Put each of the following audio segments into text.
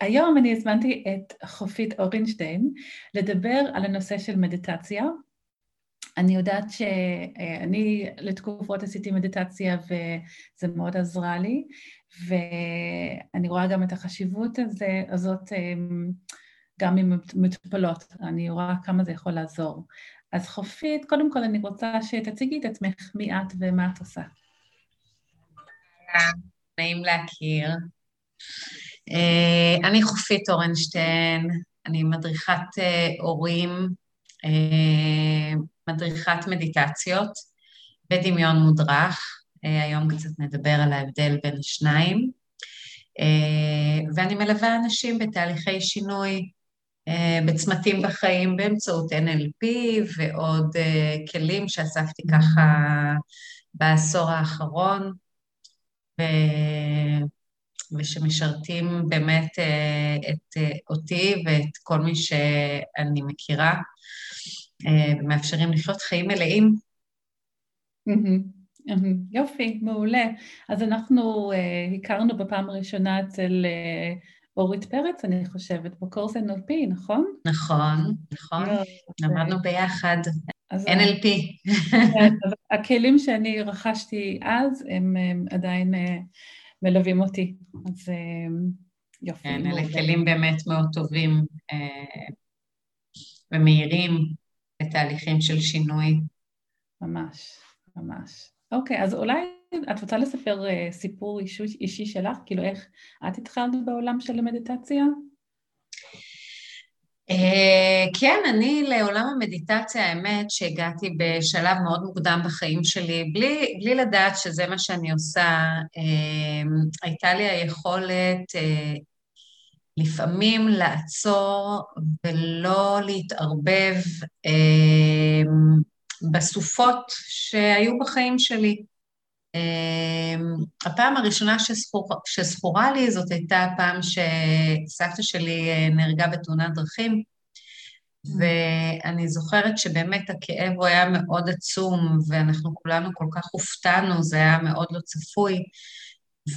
היום אני הזמנתי את חופית אורנשטיין לדבר על הנושא של מדיטציה. אני יודעת שאני לתקופות עשיתי מדיטציה וזה מאוד עזרה לי, ואני רואה גם את החשיבות הזה, הזאת גם עם מטופלות, אני רואה כמה זה יכול לעזור. אז חופית, קודם כל אני רוצה שתציגי את עצמך, מי את ומה את עושה. נעים להכיר. אה, אני חופית אורנשטיין, אני מדריכת אה, הורים, אה, מדריכת מדיטציות ודמיון מודרך. היום קצת נדבר על ההבדל בין השניים. ואני מלווה אנשים בתהליכי שינוי בצמתים בחיים באמצעות NLP ועוד כלים שאספתי ככה בעשור האחרון. ושמשרתים באמת אה, את אה, אותי ואת כל מי שאני מכירה, אה, ומאפשרים לחיות חיים מלאים. יופי, מעולה. אז אנחנו הכרנו בפעם הראשונה אצל אורית פרץ, אני חושבת, בקורס NLP, נכון? נכון, נכון. למדנו ביחד. NLP. הכלים שאני רכשתי אז, הם עדיין מלווים אותי. אז אה, יופי. כן, אלה כלים באמת מאוד טובים אה, ומהירים לתהליכים של שינוי. ממש, ממש. אוקיי, אז אולי את רוצה לספר אה, סיפור אישי שלך? כאילו איך את התחלת בעולם של המדיטציה? אה, כן, אני לעולם המדיטציה, האמת שהגעתי בשלב מאוד מוקדם בחיים שלי, בלי, בלי לדעת שזה מה שאני עושה. אה, הייתה לי היכולת אה, לפעמים לעצור ולא להתערבב בסופות שהיו בחיים שלי. אמ, הפעם הראשונה שזכור, שזכורה לי זאת הייתה הפעם שסבתא שלי אה, נהרגה בתאונת דרכים, ואני זוכרת שבאמת הכאב הוא היה מאוד עצום, ואנחנו כולנו כל כך הופתענו, זה היה מאוד לא צפוי,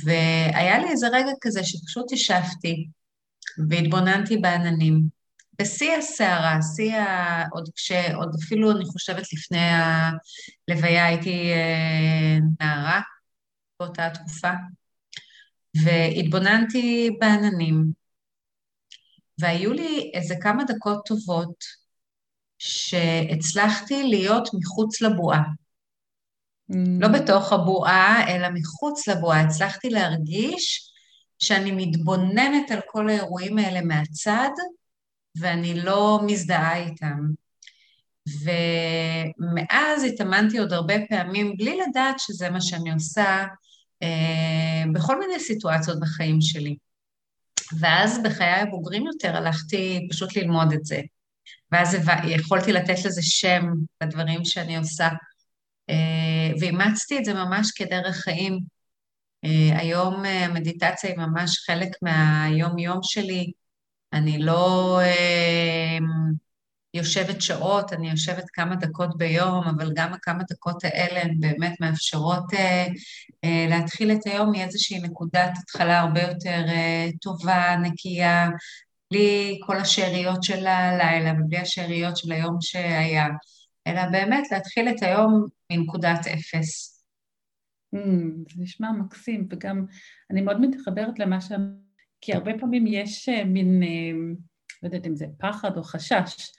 והיה לי איזה רגע כזה שפשוט ישבתי והתבוננתי בעננים. בשיא הסערה, שיא ה... עוד כש... עוד אפילו, אני חושבת, לפני הלוויה הייתי אה, נערה באותה תקופה, והתבוננתי בעננים, והיו לי איזה כמה דקות טובות שהצלחתי להיות מחוץ לבועה. Mm. לא בתוך הבועה, אלא מחוץ לבועה. הצלחתי להרגיש שאני מתבוננת על כל האירועים האלה מהצד, ואני לא מזדהה איתם. ומאז התאמנתי עוד הרבה פעמים, בלי לדעת שזה מה שאני עושה, אה, בכל מיני סיטואציות בחיים שלי. ואז בחיי הבוגרים יותר הלכתי פשוט ללמוד את זה. ואז יכולתי לתת לזה שם לדברים שאני עושה. אה, ואימצתי את זה ממש כדרך חיים. אה, היום המדיטציה היא ממש חלק מהיום-יום שלי. אני לא אה, יושבת שעות, אני יושבת כמה דקות ביום, אבל גם הכמה דקות האלה הן באמת מאפשרות אה, אה, להתחיל את היום מאיזושהי נקודת התחלה הרבה יותר אה, טובה, נקייה, בלי כל השאריות של הלילה ובלי השאריות של היום שהיה, אלא באמת להתחיל את היום מנקודת אפס. Mm, זה נשמע מקסים, וגם אני מאוד מתחברת למה שאמרת. כי הרבה פעמים יש אה, מין, אה, לא יודעת אם זה פחד או חשש,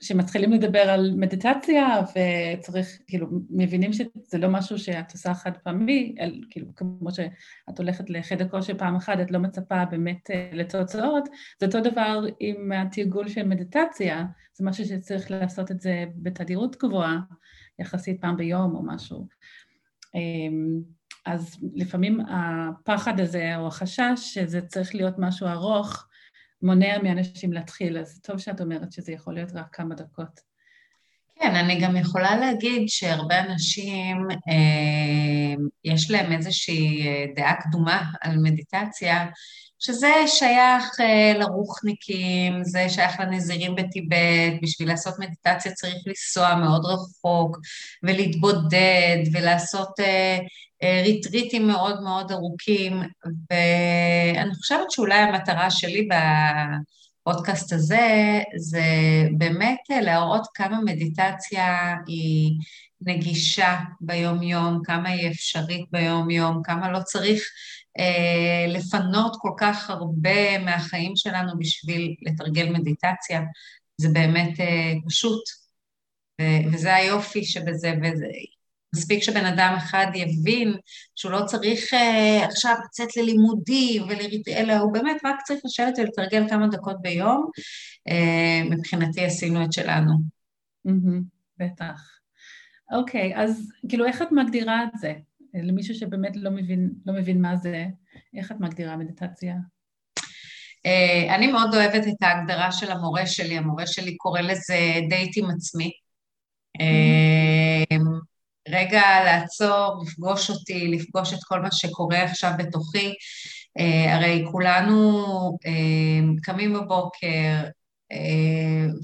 שמתחילים לדבר על מדיטציה וצריך, כאילו, מבינים שזה לא משהו שאת עושה חד פעמי, אל, כאילו, כמו שאת הולכת לחדר כושר פעם אחת, את לא מצפה באמת אה, לתוצאות, זה אותו דבר עם התרגול של מדיטציה, זה משהו שצריך לעשות את זה בתדירות גבוהה, יחסית פעם ביום או משהו. אז לפעמים הפחד הזה או החשש שזה צריך להיות משהו ארוך מונע מאנשים להתחיל, אז טוב שאת אומרת שזה יכול להיות רק כמה דקות. כן, אני גם יכולה להגיד שהרבה אנשים, אה, יש להם איזושהי אה, דעה קדומה על מדיטציה, שזה שייך אה, לרוחניקים, זה שייך לנזירים בטיבט, בשביל לעשות מדיטציה צריך לנסוע מאוד רחוק ולהתבודד ולעשות אה, אה, ריטריטים מאוד מאוד ארוכים, ואני חושבת שאולי המטרה שלי בפודקאסט הזה זה באמת להראות כמה מדיטציה היא נגישה ביום-יום, כמה היא אפשרית ביום-יום, כמה לא צריך לפנות כל כך הרבה מהחיים שלנו בשביל לתרגל מדיטציה. זה באמת אה, פשוט, וזה היופי שבזה, וזה... מספיק שבן אדם אחד יבין שהוא לא צריך uh, עכשיו לצאת ללימודים, ולריט... אלא הוא באמת רק צריך לשבת ולתרגל כמה דקות ביום. Uh, מבחינתי עשינו את שלנו. Mm-hmm, בטח. אוקיי, אז כאילו איך את מגדירה את זה? למישהו שבאמת לא מבין, לא מבין מה זה, איך את מגדירה מדיטציה? Uh, אני מאוד אוהבת את ההגדרה של המורה שלי, המורה שלי קורא לזה דייט עם עצמי. Uh, רגע לעצור, לפגוש אותי, לפגוש את כל מה שקורה עכשיו בתוכי. Uh, הרי כולנו קמים בבוקר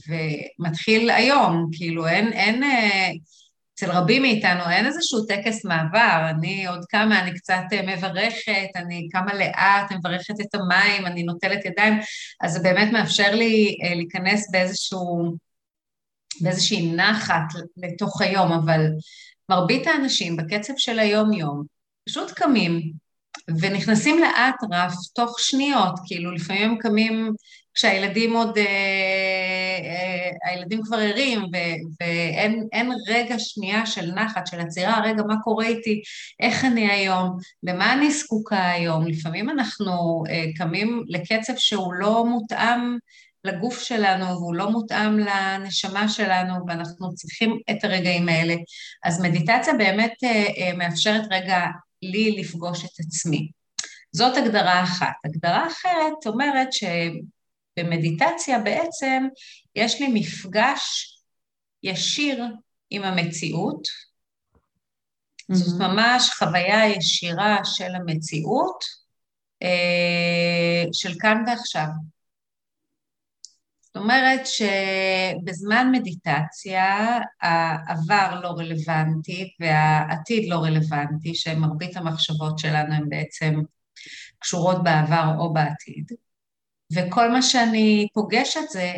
ומתחיל היום, כאילו אין, אין, אצל רבים מאיתנו אין איזשהו טקס מעבר, אני עוד כמה, אני קצת מברכת, אני כמה לאט, אני מברכת את המים, אני נוטלת ידיים, אז זה באמת מאפשר לי uh, להיכנס באיזשהו, באיזושהי נחת לתוך היום, אבל מרבית האנשים בקצב של היום-יום פשוט קמים ונכנסים לאטרף תוך שניות, כאילו לפעמים הם קמים כשהילדים עוד, אה, אה, הילדים כבר ערים ואין רגע שנייה של נחת, של עצירה, רגע, מה קורה איתי, איך אני היום, למה אני זקוקה היום, לפעמים אנחנו אה, קמים לקצב שהוא לא מותאם לגוף שלנו והוא לא מותאם לנשמה שלנו ואנחנו צריכים את הרגעים האלה. אז מדיטציה באמת אה, אה, מאפשרת רגע לי לפגוש את עצמי. זאת הגדרה אחת. הגדרה אחרת אומרת שבמדיטציה בעצם יש לי מפגש ישיר עם המציאות, mm-hmm. זאת ממש חוויה ישירה של המציאות, אה, של כאן ועכשיו. זאת אומרת שבזמן מדיטציה העבר לא רלוונטי והעתיד לא רלוונטי, שמרבית המחשבות שלנו הן בעצם קשורות בעבר או בעתיד, וכל מה שאני פוגשת זה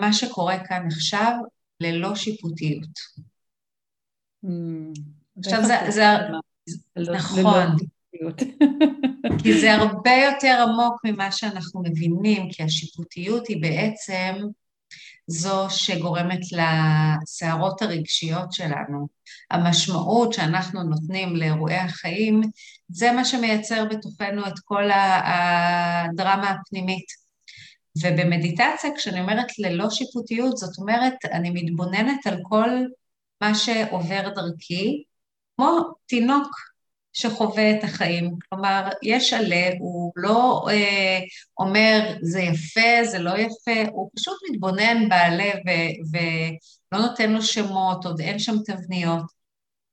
מה שקורה כאן עכשיו ללא שיפוטיות. Mm, עכשיו זה, זה, זה נכון, כי זה הרבה יותר עמוק ממה שאנחנו מבינים, כי השיפוטיות היא בעצם זו שגורמת לסערות הרגשיות שלנו. המשמעות שאנחנו נותנים לאירועי החיים, זה מה שמייצר בתוכנו את כל הדרמה הפנימית. ובמדיטציה, כשאני אומרת ללא שיפוטיות, זאת אומרת, אני מתבוננת על כל מה שעובר דרכי, כמו תינוק שחווה את החיים. כלומר, יש עלה, הוא לא אה, אומר זה יפה, זה לא יפה, הוא פשוט מתבונן בעלה ולא נותן לו שמות, עוד אין שם תבניות.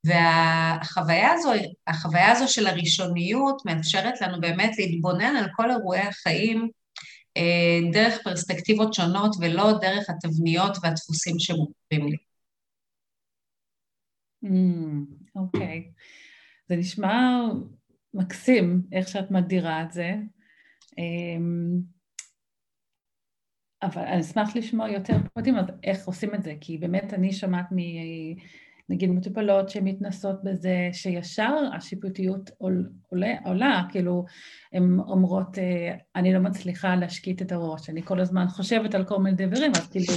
והחוויה הזו, החוויה הזו של הראשוניות מאפשרת לנו באמת להתבונן על כל אירועי החיים דרך פרספקטיבות שונות ולא דרך התבניות והדפוסים שמוכרים לי. Mm, אוקיי. זה נשמע מקסים איך שאת מגדירה את זה, אמ, אבל אני אשמח לשמוע יותר פרטים על איך עושים את זה, כי באמת אני שומעת. נגיד מטופלות שמתנסות בזה שישר השיפוטיות עולה, עולה, כאילו הן אומרות, אה, אני לא מצליחה להשקיט את הראש, אני כל הזמן חושבת על כל מיני דברים, אז כאילו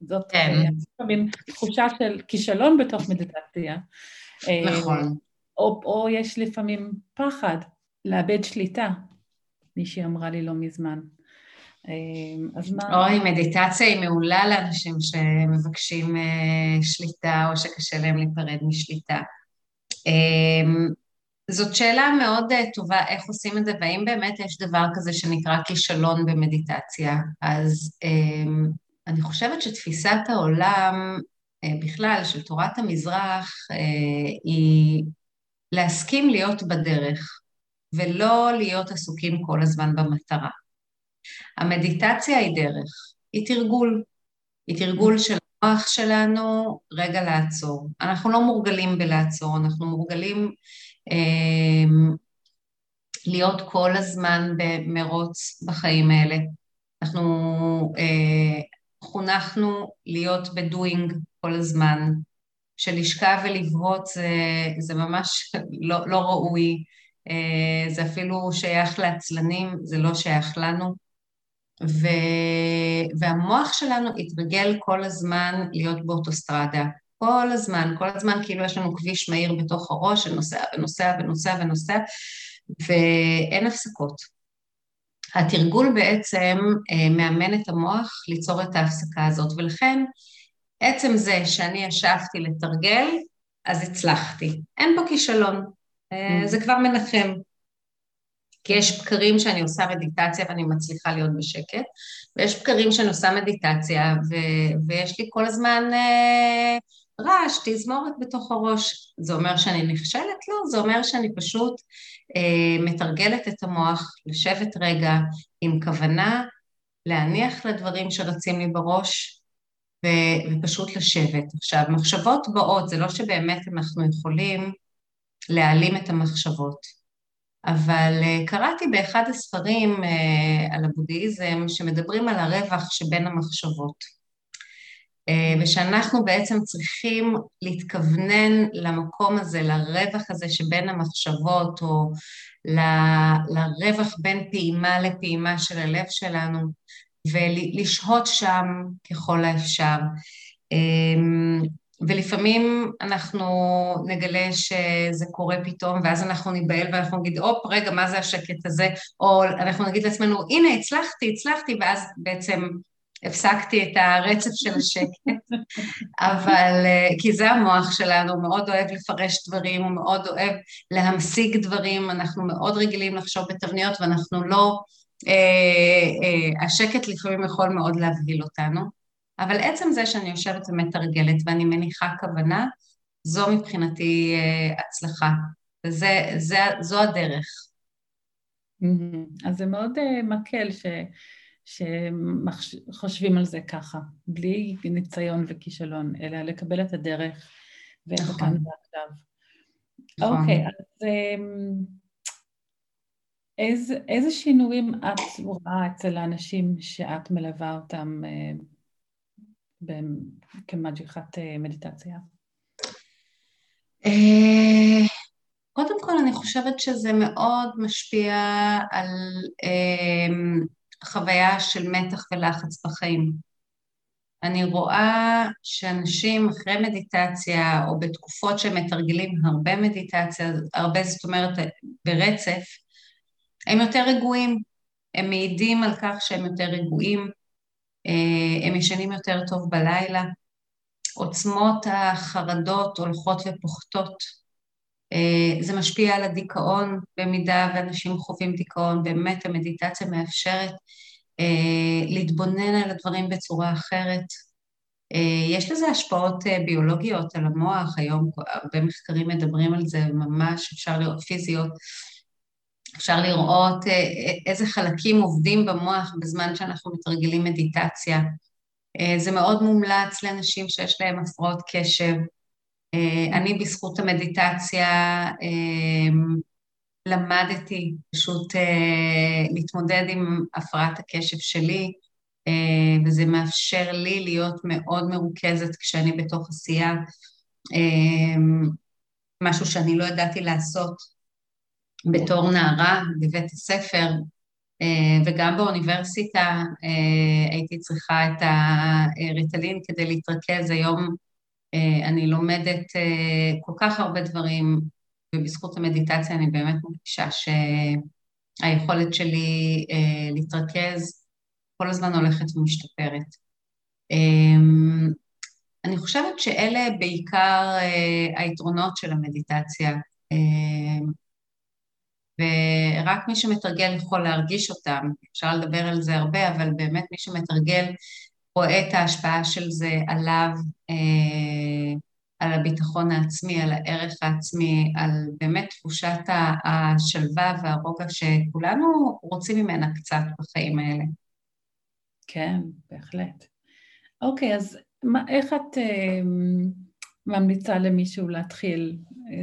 זאת כן. אה, מין תחושה של כישלון בתוך מדיטציה. נכון. אה, או, או יש לפעמים פחד לאבד שליטה, מישהי אמרה לי לא מזמן. אמ, אז מה... אוי, מדיטציה היא מעולה לאנשים שמבקשים אה, שליטה או שקשה להם להיפרד משליטה. אמ, זאת שאלה מאוד טובה, איך עושים את זה, והאם באמת יש דבר כזה שנקרא כישלון במדיטציה. אז אני חושבת שתפיסת העולם בכלל, של תורת המזרח, היא להסכים להיות בדרך, ולא להיות עסוקים כל הזמן במטרה. המדיטציה היא דרך, היא תרגול. היא תרגול של המוח שלנו רגע לעצור. אנחנו לא מורגלים בלעצור, אנחנו מורגלים אה, להיות כל הזמן במרוץ בחיים האלה. אנחנו אה, חונכנו להיות בדואינג כל הזמן, שלשכב ולבהות זה, זה ממש לא, לא ראוי, אה, זה אפילו שייך לעצלנים, זה לא שייך לנו. ו... והמוח שלנו התרגל כל הזמן להיות באוטוסטרדה. כל הזמן, כל הזמן כאילו יש לנו כביש מהיר בתוך הראש שנוסע ונוסע ונוסע ונוסע, ואין הפסקות. התרגול בעצם אה, מאמן את המוח ליצור את ההפסקה הזאת, ולכן עצם זה שאני ישבתי לתרגל, אז הצלחתי. אין פה כישלון, אה, mm. זה כבר מנחם. כי יש בקרים שאני עושה מדיטציה ואני מצליחה להיות בשקט, ויש בקרים שאני עושה מדיטציה ו- ויש לי כל הזמן אה, רעש, תזמורת בתוך הראש. זה אומר שאני נכשלת? לא, זה אומר שאני פשוט אה, מתרגלת את המוח, לשבת רגע עם כוונה, להניח לדברים שרצים לי בראש, ו- ופשוט לשבת. עכשיו, מחשבות באות, זה לא שבאמת אנחנו יכולים להעלים את המחשבות. אבל uh, קראתי באחד הספרים uh, על הבודהיזם שמדברים על הרווח שבין המחשבות. Uh, ושאנחנו בעצם צריכים להתכוונן למקום הזה, לרווח הזה שבין המחשבות, או ל, לרווח בין פעימה לפעימה של הלב שלנו, ולשהות שם ככל האפשר. ולפעמים אנחנו נגלה שזה קורה פתאום, ואז אנחנו ניבהל ואנחנו נגיד, הופ, רגע, מה זה השקט הזה? או אנחנו נגיד לעצמנו, הנה, הצלחתי, הצלחתי, ואז בעצם הפסקתי את הרצף של השקט. אבל, כי זה המוח שלנו, הוא מאוד אוהב לפרש דברים, הוא מאוד אוהב להמשיג דברים, אנחנו מאוד רגילים לחשוב בתבניות, ואנחנו לא... אה, אה, השקט לפעמים יכול מאוד להבהיל אותנו. אבל עצם זה שאני יושבת ומתרגלת ואני מניחה כוונה, זו מבחינתי אה, הצלחה, וזו הדרך. אז זה מאוד uh, מקל ש, שחושבים על זה ככה, בלי ניסיון וכישלון, אלא לקבל את הדרך ואת נכון. כאן ועכשיו. נכון. אוקיי, אז um, איזה, איזה שינויים את רואה אצל האנשים שאת מלווה אותם כמג'יכת אה, מדיטציה? אה, קודם כל, אני חושבת שזה מאוד משפיע על אה, חוויה של מתח ולחץ בחיים. אני רואה שאנשים אחרי מדיטציה, או בתקופות שהם מתרגלים הרבה מדיטציה, הרבה זאת אומרת ברצף, הם יותר רגועים. הם מעידים על כך שהם יותר רגועים, הם ישנים יותר טוב בלילה, עוצמות החרדות הולכות ופוחתות. אה, זה משפיע על הדיכאון במידה ואנשים חווים דיכאון, באמת המדיטציה מאפשרת אה, להתבונן על הדברים בצורה אחרת. יש לזה השפעות ביולוגיות על המוח, היום הרבה מחקרים מדברים על זה ממש, אפשר לראות פיזיות, אפשר לראות אה, אה, איזה חלקים עובדים במוח בזמן שאנחנו מתרגלים מדיטציה. אה, זה מאוד מומלץ לאנשים שיש להם הפרעות קשב. אני בזכות המדיטציה למדתי פשוט להתמודד עם הפרעת הקשב שלי, וזה מאפשר לי להיות מאוד מרוכזת כשאני בתוך עשייה, משהו שאני לא ידעתי לעשות בתור נערה בבית הספר, אה, וגם באוניברסיטה אה, הייתי צריכה את הריטלין כדי להתרכז. היום אה, אני לומדת כל כך הרבה דברים, ובזכות המדיטציה אני באמת מרגישה שהיכולת שלי להתרכז כל הזמן הולכת ומשתפרת. אני חושבת שאלה בעיקר היתרונות של המדיטציה. ורק מי שמתרגל יכול להרגיש אותם. אפשר לדבר על זה הרבה, אבל באמת מי שמתרגל רואה את ההשפעה של זה עליו, אה, על הביטחון העצמי, על הערך העצמי, על באמת תחושת השלווה והרוגע שכולנו רוצים ממנה קצת בחיים האלה. כן, בהחלט. אוקיי, אז מה, איך את אה, ממליצה למישהו להתחיל אה,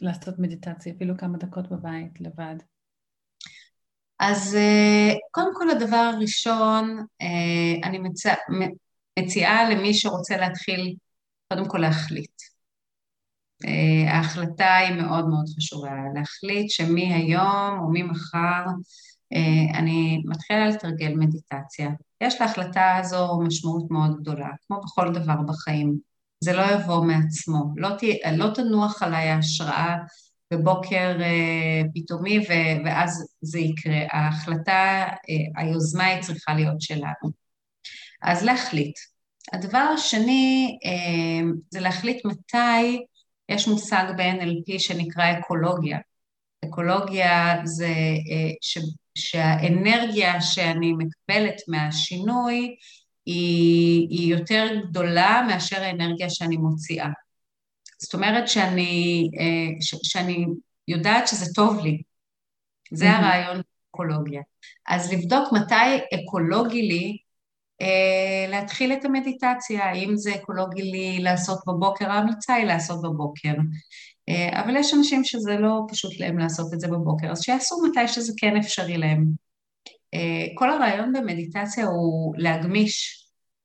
לעשות מדיטציה, אפילו כמה דקות בבית, לבד? אז אה, קודם כל הדבר הראשון, אה, אני מצע, מציעה למי שרוצה להתחיל, קודם כל להחליט. אה, ההחלטה היא מאוד מאוד חשובה, להחליט שמהיום או ממחר אני מתחילה לתרגל מדיטציה. יש להחלטה הזו משמעות מאוד גדולה, כמו בכל דבר בחיים. זה לא יבוא מעצמו, לא, ת, לא תנוח עליי ההשראה בבוקר אה, פתאומי ו, ואז זה יקרה. ההחלטה, אה, היוזמה היא צריכה להיות שלנו. אז להחליט. הדבר השני אה, זה להחליט מתי, יש מושג ב-NLP שנקרא אקולוגיה. אקולוגיה זה אה, ש, שהאנרגיה שאני מקבלת מהשינוי היא, היא יותר גדולה מאשר האנרגיה שאני מוציאה. זאת אומרת שאני, אה, ש, שאני יודעת שזה טוב לי. זה mm-hmm. הרעיון באקולוגיה. אז לבדוק מתי אקולוגי לי אה, להתחיל את המדיטציה, האם זה אקולוגי לי לעשות בבוקר, ההמלצה היא לעשות בבוקר. אה, אבל יש אנשים שזה לא פשוט להם לעשות את זה בבוקר, אז שיעשו מתי שזה כן אפשרי להם. כל הרעיון במדיטציה הוא להגמיש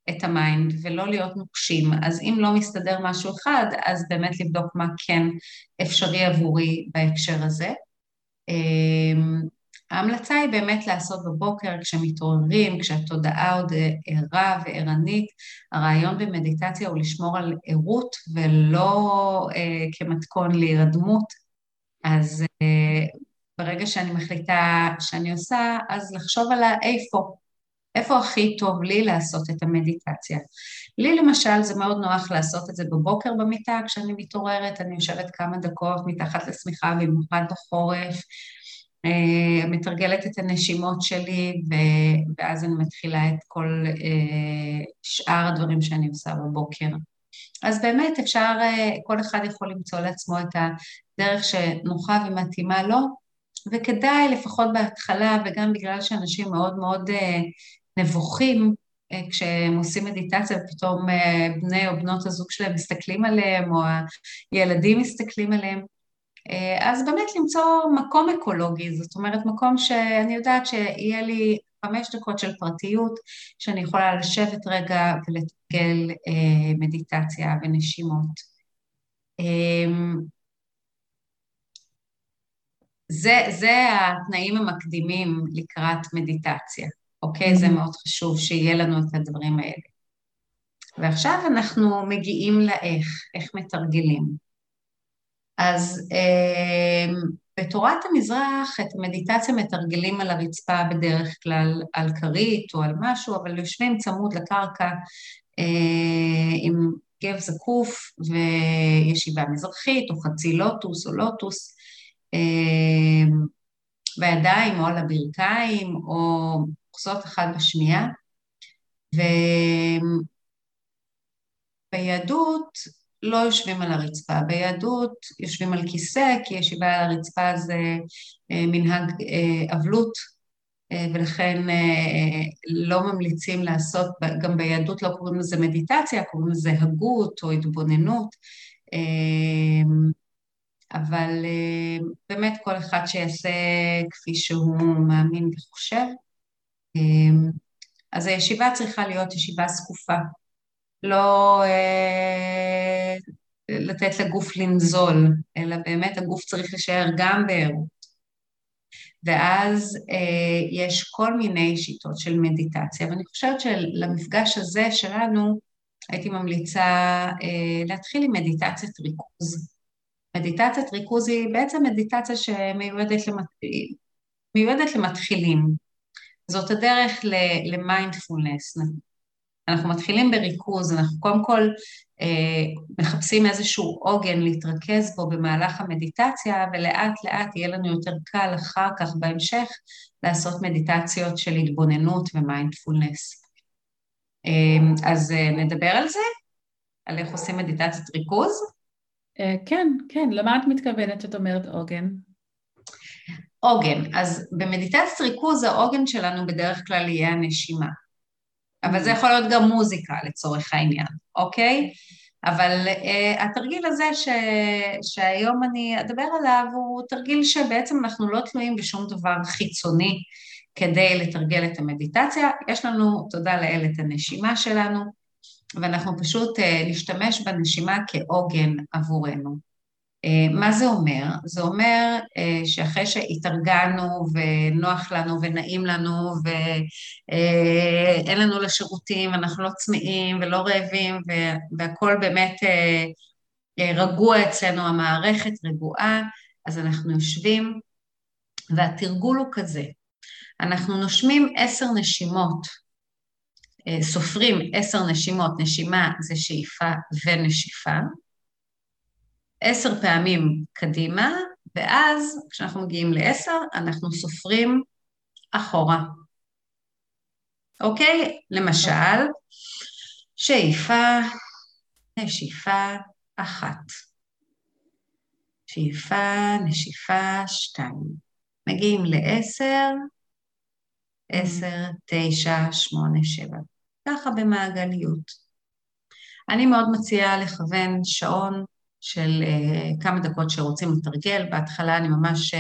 את ה mind ולא להיות נוקשים. אז אם לא מסתדר משהו אחד, אז באמת לבדוק מה כן אפשרי עבורי בהקשר הזה. אמ, ההמלצה היא באמת לעשות בבוקר כשמתעוררים, כשהתודעה עוד ערה וערנית. הרעיון במדיטציה הוא לשמור על ערות ולא אה, כמתכון להירדמות. אז אה, ברגע שאני מחליטה שאני עושה, אז לחשוב על האיפה. איפה הכי טוב לי לעשות את המדיטציה. לי למשל זה מאוד נוח לעשות את זה בבוקר במיטה, כשאני מתעוררת, אני יושבת כמה דקות מתחת לשמיכה, במיוחד בחורף, אה, מתרגלת את הנשימות שלי, ואז אני מתחילה את כל אה, שאר הדברים שאני עושה בבוקר. אז באמת אפשר, אה, כל אחד יכול למצוא לעצמו את הדרך שנוחה ומתאימה לו, וכדאי לפחות בהתחלה, וגם בגלל שאנשים מאוד מאוד נבוכים אה, כשהם עושים מדיטציה ופתאום אה, בני או בנות הזוג שלהם מסתכלים עליהם, או הילדים מסתכלים עליהם. אה, אז באמת למצוא מקום אקולוגי, זאת אומרת מקום שאני יודעת שיהיה לי חמש דקות של פרטיות, שאני יכולה לשבת רגע ולתגל מדיטציה ונשימות. זה, זה התנאים המקדימים לקראת מדיטציה. אוקיי? Mm-hmm. זה מאוד חשוב שיהיה לנו את הדברים האלה. ועכשיו אנחנו מגיעים לאיך, איך מתרגלים. אז אה, בתורת המזרח את המדיטציה מתרגלים על הרצפה בדרך כלל על כרית או על משהו, אבל יושבים צמוד לקרקע אה, עם גב זקוף וישיבה מזרחית או חצי לוטוס או לוטוס, בידיים או על הברכיים או אוחזות אחת בשנייה, וביהדות לא יושבים על הרצפה, ביהדות יושבים על כיסא, כי ישיבה על הרצפה זה אה, מנהג אה, אבלות, אה, ולכן לא ממליצים לעשות, גם ביהדות לא קוראים לזה מדיטציה, קוראים לזה הגות או התבוננות, אבל באמת כל אחד שיעשה כפי שהוא מאמין וחושב. אמ, אז הישיבה צריכה להיות ישיבה זקופה, לא אה, לתת לגוף לנזול, אלא באמת הגוף צריך להישאר גם בערות. ואז אה, יש כל מיני שיטות של מדיטציה, ואני חושבת שלמפגש הזה שלנו הייתי ממליצה אה, להתחיל עם מדיטציית ריכוז. מדיטציית ריכוז היא בעצם מדיטציה שמיועדת למת... למתחילים. זאת הדרך למיינדפולנס. אנחנו מתחילים בריכוז, אנחנו קודם כל אה, מחפשים איזשהו עוגן להתרכז בו במהלך המדיטציה, ולאט לאט יהיה לנו יותר קל אחר כך בהמשך לעשות מדיטציות של התבוננות ומיינדפולנס. אה, אז אה, נדבר על זה? על איך עושים מדיטציית ריכוז? אה, כן, כן, למה את מתכוונת שאת אומרת עוגן? עוגן, אז במדיטציית ריכוז העוגן שלנו בדרך כלל יהיה הנשימה. אבל זה יכול להיות גם מוזיקה לצורך העניין, אוקיי? אבל uh, התרגיל הזה ש, שהיום אני אדבר עליו הוא תרגיל שבעצם אנחנו לא תלויים בשום דבר חיצוני כדי לתרגל את המדיטציה. יש לנו, תודה לאל, את הנשימה שלנו, ואנחנו פשוט uh, נשתמש בנשימה כעוגן עבורנו. אה, מה זה אומר? זה אומר אה, שאחרי שהתארגנו ונוח לנו ונעים לנו ואין אה, לנו לשירותים, אנחנו לא צמאים ולא רעבים והכול באמת רגוע אצלנו, המערכת רגועה, אז אנחנו יושבים והתרגול הוא כזה, אנחנו נושמים עשר נשימות, סופרים עשר נשימות, נשימה זה שאיפה ונשיפה, עשר פעמים קדימה, ואז כשאנחנו מגיעים לעשר, אנחנו סופרים אחורה. אוקיי? למשל, שאיפה, נשיפה אחת. שאיפה, נשיפה שתיים. מגיעים לעשר, עשר, תשע, שמונה, שבע. ככה במעגליות. אני מאוד מציעה לכוון שעון של uh, כמה דקות שרוצים לתרגל. בהתחלה אני ממש uh,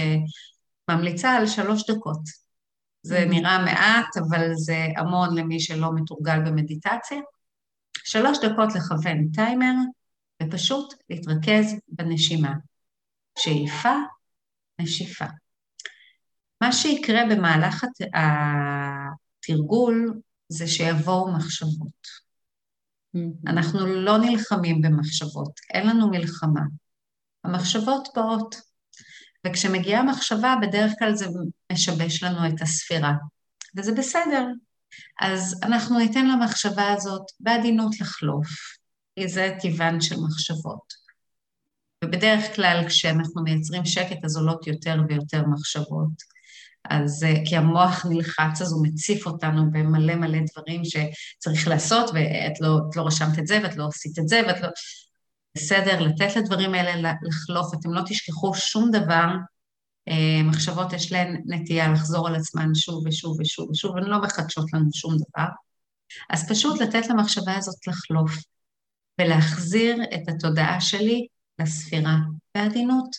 ממליצה על שלוש דקות. זה mm-hmm. נראה מעט, אבל זה המון למי שלא מתורגל במדיטציה. שלוש דקות לכוון טיימר, ופשוט להתרכז בנשימה. שאיפה, נשיפה. מה שיקרה במהלך התרגול זה שיבואו מחשבות. Mm-hmm. אנחנו לא נלחמים במחשבות, אין לנו מלחמה. המחשבות באות, וכשמגיעה מחשבה, בדרך כלל זה משבש לנו את הספירה, וזה בסדר. אז אנחנו ניתן למחשבה הזאת בעדינות לחלוף, כי זה טבען של מחשבות. ובדרך כלל כשאנחנו מייצרים שקט אז עולות יותר ויותר מחשבות. אז אה, כי המוח נלחץ, אז הוא מציף אותנו במלא מלא דברים שצריך לעשות, ואת לא, לא רשמת את זה, ואת לא עשית את זה, ואת לא... בסדר, לתת לדברים האלה לחלוף, אתם לא תשכחו שום דבר. אה, מחשבות יש להן נטייה לחזור על עצמן שוב ושוב ושוב ושוב, הן לא מחדשות לנו שום דבר. אז פשוט לתת למחשבה הזאת לחלוף, ולהחזיר את התודעה שלי לספירה בעדינות.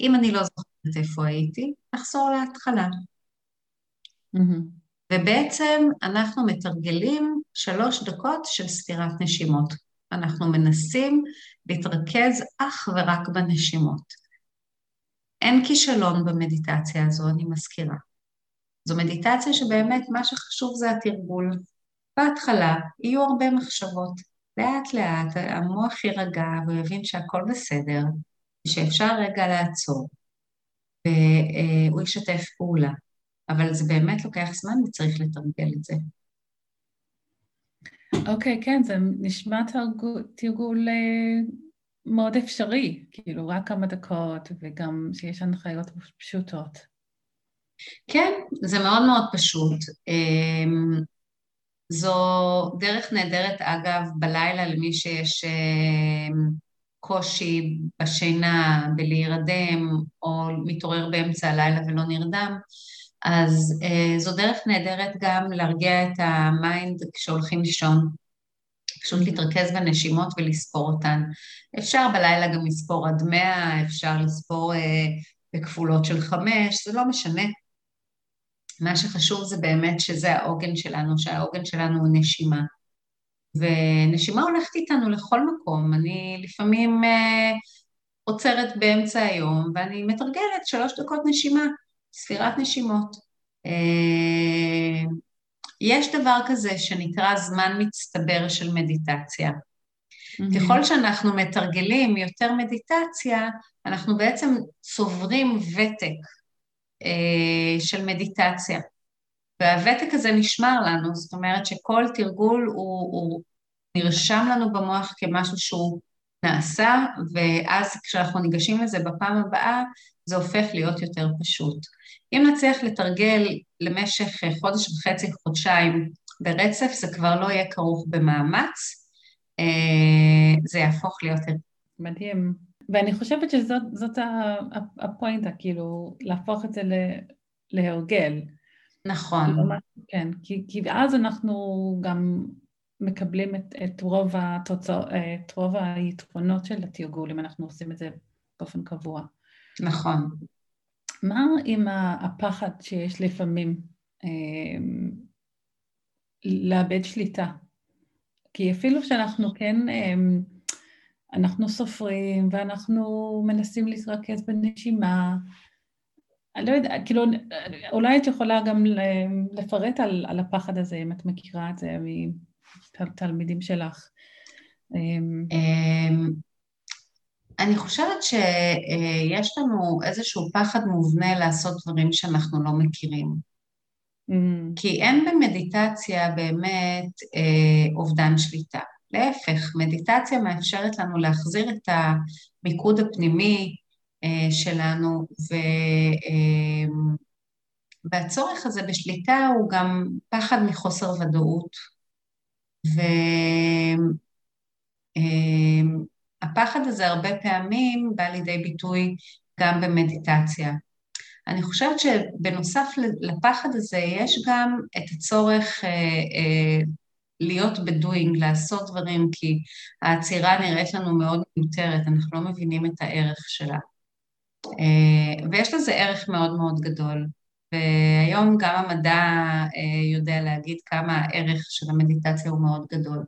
אם אני לא זוכרת איפה הייתי, לחזור להתחלה. ובעצם אנחנו מתרגלים שלוש דקות של ספירת נשימות. אנחנו מנסים להתרכז אך ורק בנשימות. אין כישלון במדיטציה הזו, אני מזכירה. זו מדיטציה שבאמת מה שחשוב זה התרגול. בהתחלה יהיו הרבה מחשבות. לאט לאט המוח יירגע והוא יבין שהכל בסדר, שאפשר רגע לעצור. והוא ישתף פעולה. אבל זה באמת לוקח זמן וצריך לתרגל את זה. אוקיי, okay, כן, זה נשמע תרגול, תרגול אה, מאוד אפשרי, כאילו רק כמה דקות וגם שיש הנחיות פשוטות. כן, זה מאוד מאוד פשוט. אמ, זו דרך נהדרת, אגב, בלילה למי שיש אמ, קושי בשינה, בלהירדם, או מתעורר באמצע הלילה ולא נרדם, אז אה, זו דרך נהדרת גם להרגיע את ה mind כשהולכים לישון. פשוט להתרכז בנשימות ולספור אותן. אפשר בלילה גם לספור עד מאה, אפשר לספור אה, בכפולות של חמש, זה לא משנה. מה שחשוב זה באמת שזה העוגן שלנו, שהעוגן שלנו הוא נשימה. ונשימה הולכת איתנו לכל מקום. אני לפעמים uh, עוצרת באמצע היום ואני מתרגלת שלוש דקות נשימה, ספירת נשימות. Uh, יש דבר כזה שנקרא זמן מצטבר של מדיטציה. Mm-hmm. ככל שאנחנו מתרגלים יותר מדיטציה, אנחנו בעצם צוברים ותק uh, של מדיטציה. והוותק הזה נשמר לנו, זאת אומרת שכל תרגול הוא, הוא נרשם לנו במוח כמשהו שהוא נעשה, ואז כשאנחנו ניגשים לזה בפעם הבאה, זה הופך להיות יותר פשוט. אם נצליח לתרגל למשך חודש וחצי, חודשיים ברצף, זה כבר לא יהיה כרוך במאמץ, אה, זה יהפוך להיות... מדהים. ואני חושבת שזאת הפואנטה, כאילו, להפוך את זה להרגל. נכון. כן, כי, כי אז אנחנו גם מקבלים את, את, רוב התוצא, את רוב היתרונות של התרגול, אם אנחנו עושים את זה באופן קבוע. נכון. מה עם הפחד שיש לפעמים אה, לאבד שליטה? כי אפילו שאנחנו כן, אה, אנחנו סופרים ואנחנו מנסים להתרכז בנשימה, אני לא יודעת, כאילו, אולי את יכולה גם לפרט על, על הפחד הזה, אם את מכירה את זה מתלמידים שלך. אמ, אמ, אני חושבת שיש לנו איזשהו פחד מובנה לעשות דברים שאנחנו לא מכירים. Mm. כי אין במדיטציה באמת אה, אובדן שליטה. להפך, מדיטציה מאפשרת לנו להחזיר את המיקוד הפנימי שלנו, ו, אה, והצורך הזה בשליטה הוא גם פחד מחוסר ודאות. והפחד אה, הזה הרבה פעמים בא לידי ביטוי גם במדיטציה. אני חושבת שבנוסף לפחד הזה יש גם את הצורך להיות בדואינג, לעשות דברים, כי העצירה נראית לנו מאוד מיותרת, אנחנו לא מבינים את הערך שלה. אה, ויש לזה ערך מאוד מאוד גדול. והיום גם המדע אה, יודע להגיד כמה הערך של המדיטציה הוא מאוד גדול.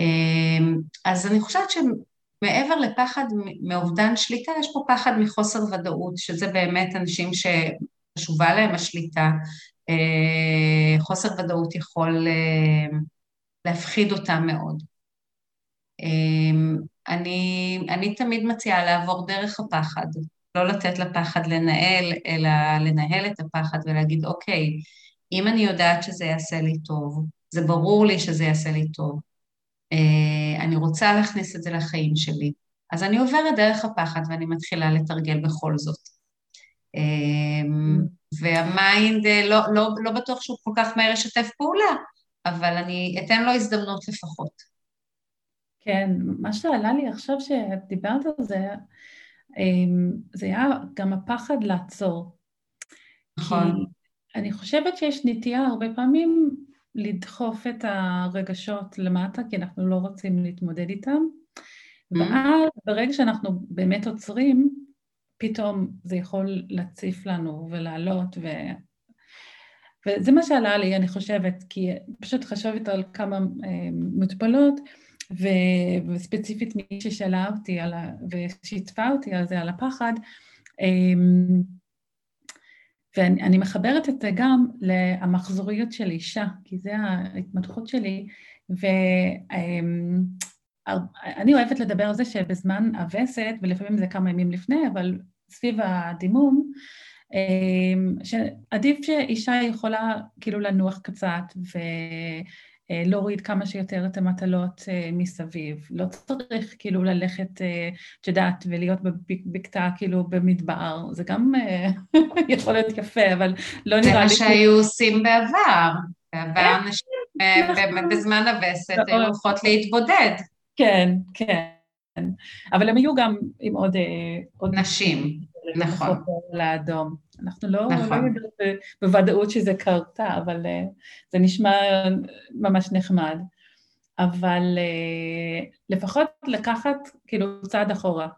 אה, אז אני חושבת שמעבר לפחד מאובדן שליטה, יש פה פחד מחוסר ודאות, שזה באמת אנשים שחשובה להם השליטה. חוסר ודאות יכול להפחיד אותם מאוד. אני, אני תמיד מציעה לעבור דרך הפחד, לא לתת לפחד לנהל, אלא לנהל את הפחד ולהגיד, אוקיי, אם אני יודעת שזה יעשה לי טוב, זה ברור לי שזה יעשה לי טוב, אה, אני רוצה להכניס את זה לחיים שלי, אז אני עוברת דרך הפחד ואני מתחילה לתרגל בכל זאת. אה, והמיינד אה, לא, לא, לא בטוח שהוא כל כך מהר ישתף פעולה, אבל אני אתן לו הזדמנות לפחות. כן, מה שעלה לי עכשיו שאת דיברת על זה, אמ, זה היה גם הפחד לעצור. נכון. אני חושבת שיש נטייה הרבה פעמים לדחוף את הרגשות למטה, כי אנחנו לא רוצים להתמודד איתם, mm-hmm. ואז ברגע שאנחנו באמת עוצרים, פתאום זה יכול להציף לנו ולעלות, ו... וזה מה שעלה לי, אני חושבת, כי פשוט חשבת על כמה אה, מטופלות, וספציפית מי ששאלה אותי על ה... ושיתפה אותי על זה, על הפחד, אמ, ואני מחברת את זה גם למחזוריות של אישה, כי זה ההתמתחות שלי, ואני אוהבת לדבר על זה שבזמן הווסת, ולפעמים זה כמה ימים לפני, אבל סביב הדימום, אמ, שעדיף שאישה יכולה כאילו לנוח קצת, ו... אה, להוריד כמה שיותר את המטלות אה, מסביב. לא צריך כאילו ללכת, אה, את יודעת, ולהיות בבקתה כאילו במדבר. זה גם יכול להיות יפה, אבל לא נראה לי... זה מה שהיו עושים בעבר. בעבר אנשים נכון. בזמן הווסת היו הולכות להתבודד. כן, כן. אבל הם היו גם עם עוד... נשים, נכון. לאדום. אנחנו לא, לא נכון. לא בוודאות שזה קרתה, אבל uh, זה נשמע ממש נחמד. אבל uh, לפחות לקחת כאילו צעד אחורה.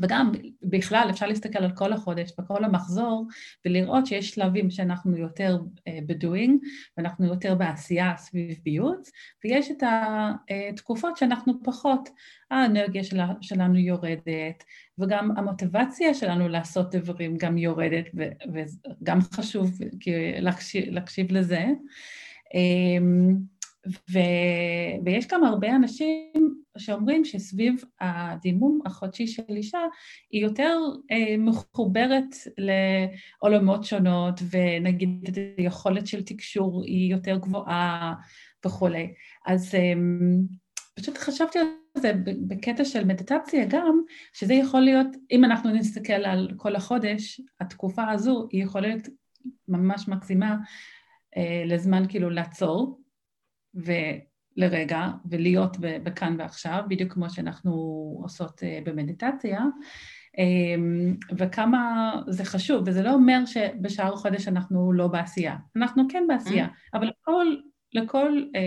וגם בכלל אפשר להסתכל על כל החודש וכל המחזור ולראות שיש שלבים שאנחנו יותר בדואינג ואנחנו יותר בעשייה סביב ביוץ ויש את התקופות שאנחנו פחות, האנרגיה שלה, שלנו יורדת וגם המוטיבציה שלנו לעשות דברים גם יורדת וגם חשוב להקשיב, להקשיב לזה. אמ, ו... ויש גם הרבה אנשים שאומרים שסביב הדימום החודשי של אישה, היא יותר אה, מחוברת לעולמות שונות, ונגיד היכולת של תקשור היא יותר גבוהה וכולי. אז אה, פשוט חשבתי על זה בקטע של מדיטציה גם, שזה יכול להיות, אם אנחנו נסתכל על כל החודש, התקופה הזו היא יכולה להיות ממש מקסימה אה, לזמן כאילו לעצור, ולרגע, ולהיות בכאן ועכשיו, בדיוק כמו שאנחנו עושות אה, במדיטציה, אמ, וכמה זה חשוב, וזה לא אומר שבשאר החודש אנחנו לא בעשייה, אנחנו כן בעשייה, mm. אבל לכל, לכל אה,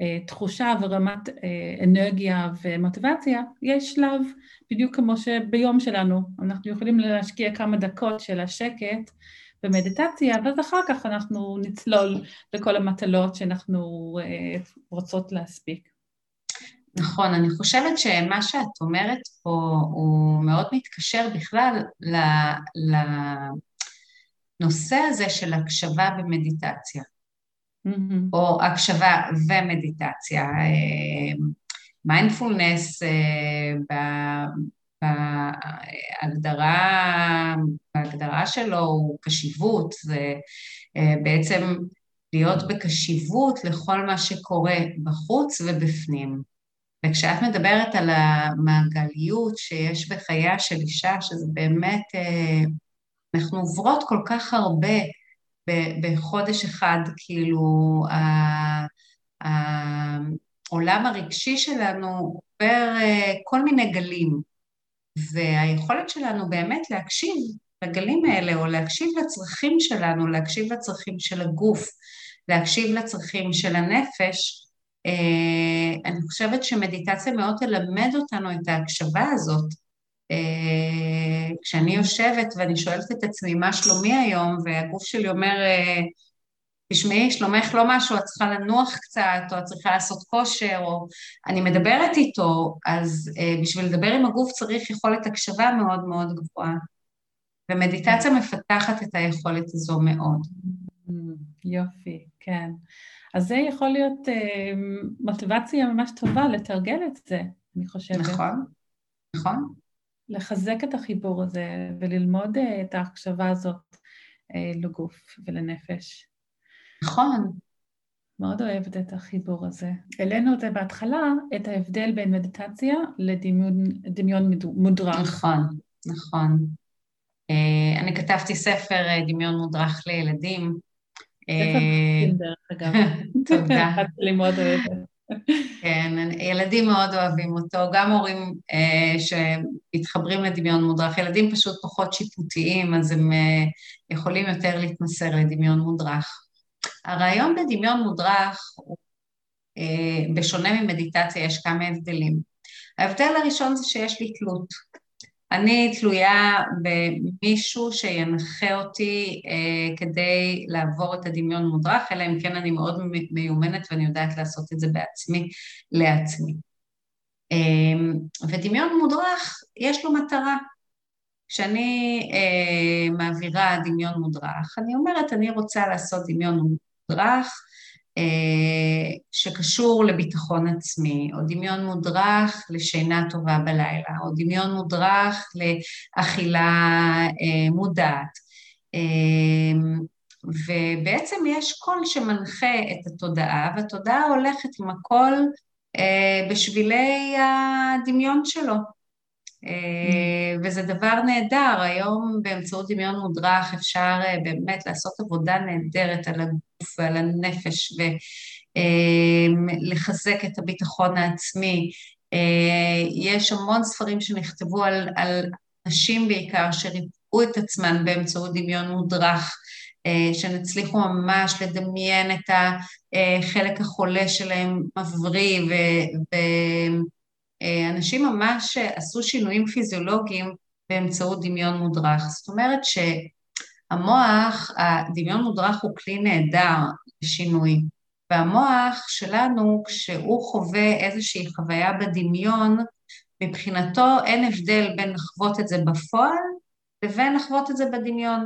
אה, תחושה ורמת אה, אנרגיה ומוטיבציה, יש שלב, בדיוק כמו שביום שלנו, אנחנו יכולים להשקיע כמה דקות של השקט במדיטציה, ואז אחר כך אנחנו נצלול לכל המטלות שאנחנו אה, רוצות להספיק. נכון, אני חושבת שמה שאת אומרת פה הוא מאוד מתקשר בכלל לנושא הזה של הקשבה במדיטציה, mm-hmm. או הקשבה ומדיטציה. מיינדפולנס אה, בהגדרה, בהגדרה שלו הוא קשיבות, זה אה, בעצם להיות בקשיבות לכל מה שקורה בחוץ ובפנים. וכשאת מדברת על המעגליות שיש בחייה של אישה, שזה באמת, אה, אנחנו עוברות כל כך הרבה בחודש אחד, כאילו, העולם הרגשי שלנו עובר אה, כל מיני גלים. והיכולת שלנו באמת להקשיב לגלים האלה, או להקשיב לצרכים שלנו, להקשיב לצרכים של הגוף, להקשיב לצרכים של הנפש, אה, אני חושבת שמדיטציה מאוד תלמד אותנו את ההקשבה הזאת. אה, כשאני יושבת ואני שואלת את עצמי מה שלומי היום, והגוף שלי אומר, אה, תשמעי, שלומך לא משהו, את צריכה לנוח קצת, או את צריכה לעשות כושר, או אני מדברת איתו, אז uh, בשביל לדבר עם הגוף צריך יכולת הקשבה מאוד מאוד גבוהה. ומדיטציה מפתחת את היכולת הזו מאוד. יופי, כן. אז זה יכול להיות uh, מוטיבציה ממש טובה לתרגל את זה, אני חושבת. נכון, נכון. לחזק את החיבור הזה וללמוד uh, את ההקשבה הזאת uh, לגוף ולנפש. נכון. מאוד אוהבת את החיבור הזה. העלינו את זה בהתחלה, את ההבדל בין מדיטציה לדמיון מודרך. נכון, נכון. אה, אני כתבתי ספר אה, דמיון מודרך לילדים. ספר אה. תודה. אני מאוד אוהבת. כן, ילדים מאוד אוהבים אותו, גם הורים אה, שמתחברים לדמיון מודרך, ילדים פשוט פחות שיפוטיים, אז הם אה, יכולים יותר להתמסר לדמיון מודרך. הרעיון בדמיון מודרך, אה, בשונה ממדיטציה, יש כמה הבדלים. ההבדל הראשון זה שיש לי תלות. אני תלויה במישהו שינחה אותי אה, כדי לעבור את הדמיון מודרך, אלא אם כן אני מאוד מיומנת ואני יודעת לעשות את זה בעצמי, לעצמי. אה, ודמיון מודרך, יש לו מטרה. כשאני אה, מעבירה דמיון מודרך, אני אומרת, אני רוצה לעשות דמיון מודרך אה, שקשור לביטחון עצמי, או דמיון מודרך לשינה טובה בלילה, או דמיון מודרך לאכילה אה, מודעת. אה, ובעצם יש קול שמנחה את התודעה, והתודעה הולכת עם הקול בשבילי הדמיון שלו. אה, וזה דבר נהדר, היום באמצעות דמיון מודרך אפשר אה, באמת לעשות עבודה נהדרת על הגוף ועל הנפש ולחזק אה, את הביטחון העצמי. יש המון ספרים שנכתבו על, על נשים בעיקר שריפאו את עצמן באמצעות דמיון מודרך, שהן הצליחו ממש לדמיין את החלק החולה שלהם מבריא ו... אה, אנשים ממש עשו שינויים פיזיולוגיים באמצעות דמיון מודרך. זאת אומרת שהמוח, הדמיון מודרך הוא כלי נהדר לשינוי, והמוח שלנו, כשהוא חווה איזושהי חוויה בדמיון, מבחינתו אין הבדל בין לחוות את זה בפועל לבין לחוות את זה בדמיון.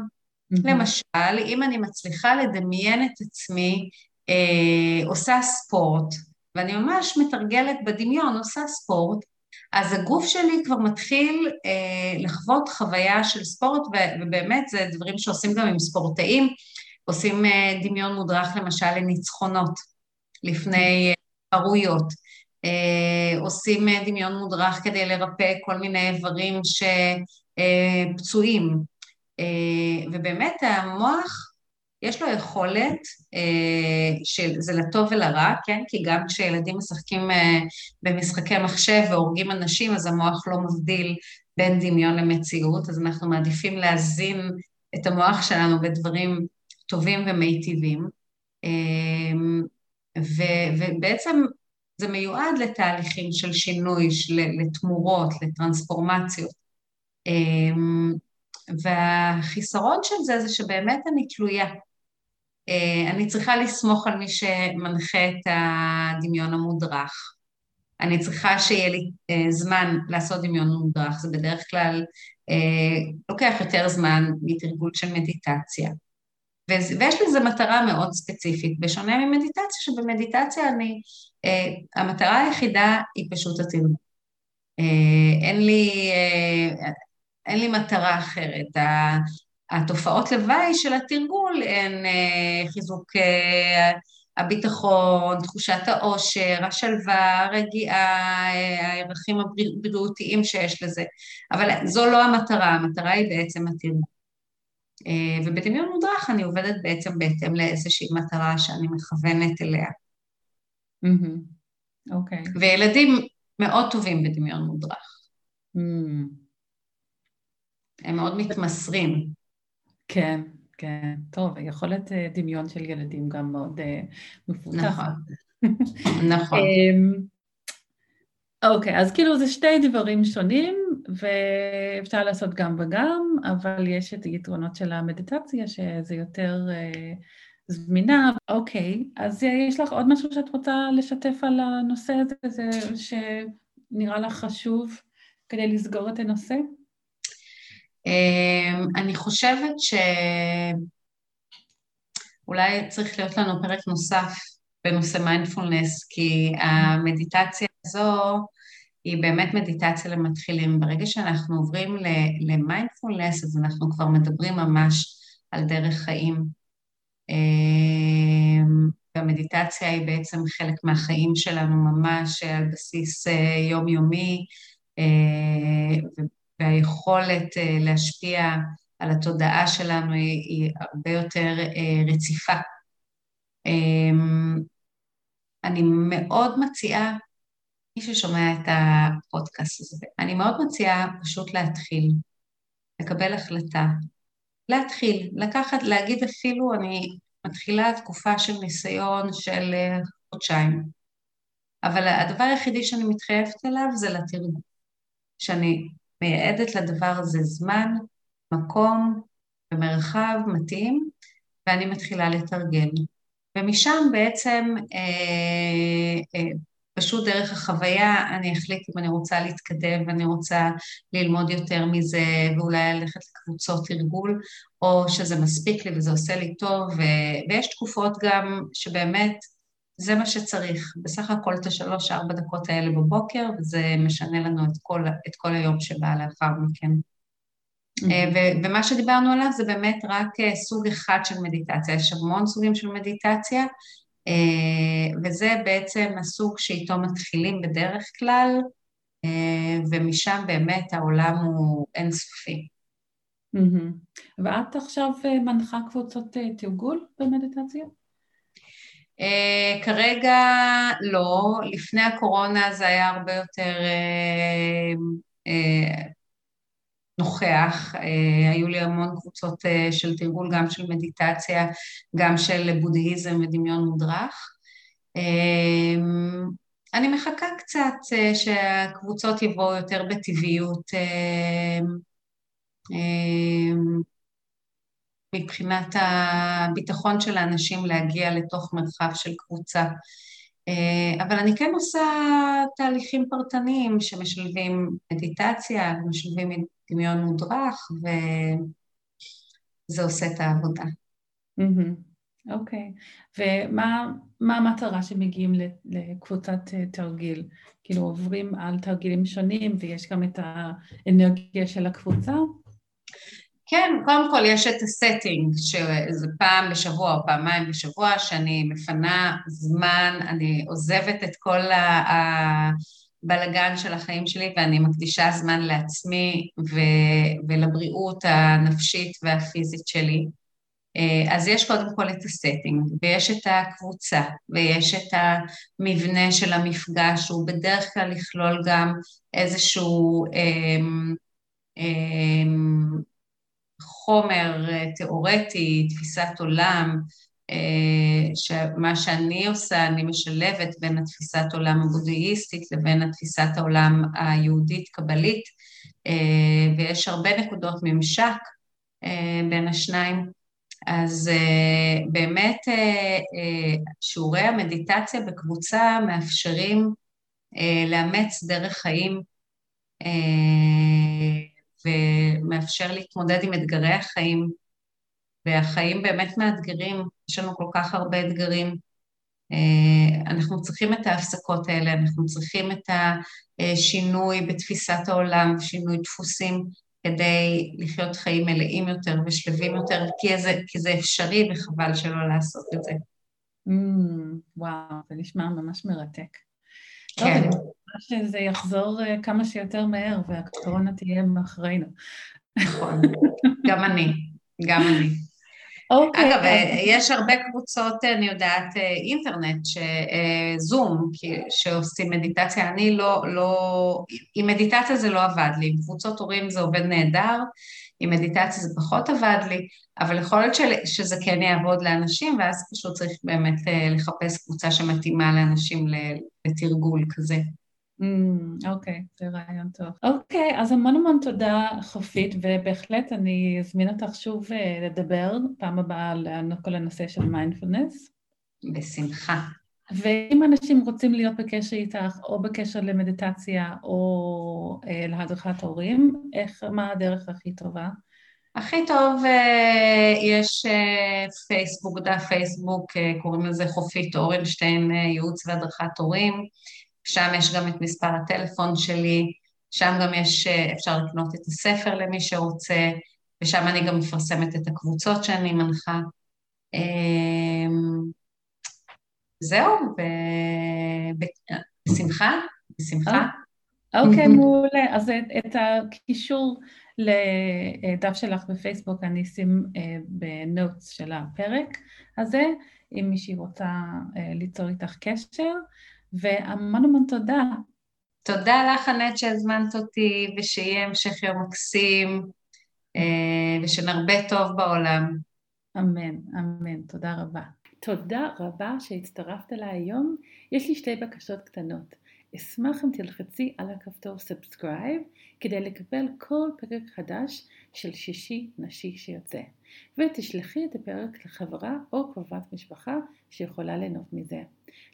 Mm-hmm. למשל, אם אני מצליחה לדמיין את עצמי אה, עושה ספורט, ואני ממש מתרגלת בדמיון, עושה ספורט, אז הגוף שלי כבר מתחיל אה, לחוות חוויה של ספורט, ובאמת זה דברים שעושים גם עם ספורטאים, עושים אה, דמיון מודרך למשל לניצחונות לפני ערויות, אה, עושים אה, דמיון מודרך כדי לרפא כל מיני איברים שפצועים, אה, ובאמת המוח יש לו יכולת, שזה לטוב ולרע, כן? כי גם כשילדים משחקים במשחקי מחשב והורגים אנשים, אז המוח לא מבדיל בין דמיון למציאות, אז אנחנו מעדיפים להזין את המוח שלנו בדברים טובים ומיטיבים. ו- ובעצם זה מיועד לתהליכים של שינוי, של, לתמורות, לטרנספורמציות. אמ, והחיסרון של זה זה שבאמת אני תלויה. אה, אני צריכה לסמוך על מי שמנחה את הדמיון המודרך. אני צריכה שיהיה לי אה, זמן לעשות דמיון מודרך, זה בדרך כלל אה, לוקח יותר זמן מתרגול של מדיטציה. ויש לזה מטרה מאוד ספציפית, בשונה ממדיטציה, שבמדיטציה אני, המטרה היחידה היא פשוט התרגום. Uh, אין, לי, אין לי מטרה אחרת. התופעות לוואי של התרגול הן uh, חיזוק uh, הביטחון, תחושת העושר, השלווה, הרגיעה, הערכים הבריאותיים שיש לזה, אבל זו לא המטרה, המטרה היא בעצם התרגול. אה, ובדמיון מודרך אני עובדת בעצם בהתאם לאיזושהי מטרה שאני מכוונת אליה. אוקיי. Okay. וילדים מאוד טובים בדמיון מודרך. Mm. הם מאוד מתמסרים. כן, כן. טוב, יכולת אה, דמיון של ילדים גם מאוד uh, מפותחת. נכון. נכון. אמ, אוקיי, אז כאילו זה שתי דברים שונים, ואפשר לעשות גם וגם, אבל יש את היתרונות של המדיטציה, שזה יותר אה, זמינה. אוקיי, אז יש לך עוד משהו שאת רוצה לשתף על הנושא הזה, זה שנראה לך חשוב כדי לסגור את הנושא? אמ, אני חושבת שאולי צריך להיות לנו פרק נוסף בנושא מיינדפולנס, כי המדיטציה הזו היא באמת מדיטציה למתחילים. ברגע שאנחנו עוברים למיינדפולנס, אז אנחנו כבר מדברים ממש על דרך חיים. אמ, והמדיטציה היא בעצם חלק מהחיים שלנו ממש על בסיס אה, יומיומי, אה, והיכולת אה, להשפיע על התודעה שלנו היא, הרבה יותר רציפה. אמ, אני מאוד מציעה מי ששומע את הפודקאסט הזה, אני מאוד מציעה פשוט להתחיל, לקבל החלטה, להתחיל, לקחת, להגיד אפילו, אני מתחילה תקופה של ניסיון של אה, חודשיים, אבל הדבר היחידי שאני מתחייבת אליו זה לתרגום, שאני מייעדת לדבר הזה זמן, מקום ומרחב מתאים, ואני מתחילה לתרגל. ומשם בעצם אה, אה, פשוט דרך החוויה אני אחליט אם אני רוצה להתקדם ואני רוצה ללמוד יותר מזה ואולי ללכת לקבוצות תרגול, או שזה מספיק לי וזה עושה לי טוב, ו... ויש תקופות גם שבאמת זה מה שצריך. בסך הכל את השלוש-ארבע דקות האלה בבוקר, וזה משנה לנו את כל, את כל היום שבא לאחר מכן. ו- ומה שדיברנו עליו זה באמת רק אה, סוג אחד של מדיטציה, יש המון סוגים של מדיטציה, אה, וזה בעצם הסוג שאיתו מתחילים בדרך כלל, אה, ומשם באמת העולם הוא אינסופי. ואת עכשיו אה, מנחה קבוצות תרגול במדיטציה? כרגע לא, לפני הקורונה זה היה הרבה יותר נוכח, אה, היו לי המון קבוצות אה, של תרגול, גם של מדיטציה, גם של בודהיזם ודמיון מודרך. אה, אני מחכה קצת שהקבוצות יבואו יותר בטבעיות מבחינת הביטחון של האנשים להגיע לתוך מרחב של קבוצה. אה, אבל אני כן עושה תהליכים פרטניים שמשלבים מדיטציה, משלבים דמיון מודרך, וזה עושה את העבודה. אוקיי, ומה המטרה שמגיעים לקבוצת אה, תרגיל? כאילו עוברים על תרגילים שונים ויש גם את האנרגיה של הקבוצה? כן, קודם כל יש את הסטינג, שזה פעם בשבוע או פעמיים בשבוע, שאני מפנה זמן, אני עוזבת את כל הבלגן של החיים שלי ואני מקדישה זמן לעצמי ו- ולבריאות הנפשית והפיזית שלי. אה, אז יש קודם כל את הסטינג, ויש את הקבוצה, ויש את המבנה של המפגש, שהוא בדרך כלל יכלול גם איזשהו אמ, אמ, חומר אה, תיאורטי, תפיסת עולם, אה, שמה שאני עושה, אני משלבת בין התפיסת עולם הבודהיסטית לבין התפיסת העולם היהודית-קבלית, ויש הרבה נקודות ממשק בין השניים. אז באמת שיעורי המדיטציה בקבוצה מאפשרים לאמץ דרך חיים ומאפשר להתמודד עם אתגרי החיים, והחיים באמת מאתגרים, יש לנו כל כך הרבה אתגרים. Uh, אנחנו צריכים את ההפסקות האלה, אנחנו צריכים את השינוי בתפיסת העולם, שינוי דפוסים כדי לחיות חיים מלאים יותר ושלווים יותר, כי זה, כי זה אפשרי וחבל שלא לעשות את זה. Mm, וואו, זה נשמע ממש מרתק. כן. טוב, מקווה שזה יחזור אה, כמה שיותר מהר והקורונה תהיה מאחורינו. נכון, גם אני, גם אני. אוקיי. אגב, אז... יש הרבה קבוצות, אני יודעת, אה, אינטרנט, זום, אה, שעושים מדיטציה. אני לא, לא, עם מדיטציה זה לא עבד לי, עם קבוצות הורים זה עובד נהדר, עם מדיטציה זה פחות עבד לי, אבל יכול להיות שזה כן יעבוד לאנשים, ואז פשוט צריך באמת אה, לחפש קבוצה שמתאימה לאנשים לתרגול כזה. אוקיי, זה רעיון טוב. אוקיי, אז המון המון תודה חופית, ובהחלט אני אזמין אותך שוב uh, לדבר פעם הבאה על כל הנושא של מיינדפולנס. בשמחה. ואם אנשים רוצים להיות בקשר איתך, או בקשר למדיטציה, או uh, להדרכת הורים, איך, מה הדרך הכי טובה? הכי טוב, uh, יש uh, פייסבוק, דף פייסבוק, uh, קוראים לזה חופית אורנשטיין, uh, ייעוץ והדרכת הורים. שם יש גם את מספר הטלפון שלי, שם גם יש, אה, אפשר לקנות את הספר למי שרוצה, ושם אני גם מפרסמת את הקבוצות שאני מנחה. אמ, זהו, בשמחה, בשמחה. אוקיי, מעולה. אז את הקישור לדף שלך בפייסבוק אני אשים אה, בנוטס של הפרק הזה, אם מישהי רוצה אה, ליצור איתך קשר. והמון המון תודה. תודה לך, ענת, שהזמנת אותי, ושיהיה המשך יום מקסים, אה, ושנרבה טוב בעולם. אמן, אמן, תודה רבה. תודה רבה שהצטרפת אליי היום. יש לי שתי בקשות קטנות. אשמח אם תלחצי על הכפתור subscribe כדי לקבל כל פרק חדש של שישי נשי שיוצא, ותשלחי את הפרק לחברה או קרובת משפחה שיכולה ליהנות מזה.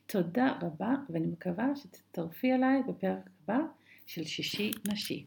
תודה רבה ואני מקווה שתצטרפי אליי בפרק הבא של שישי נשי.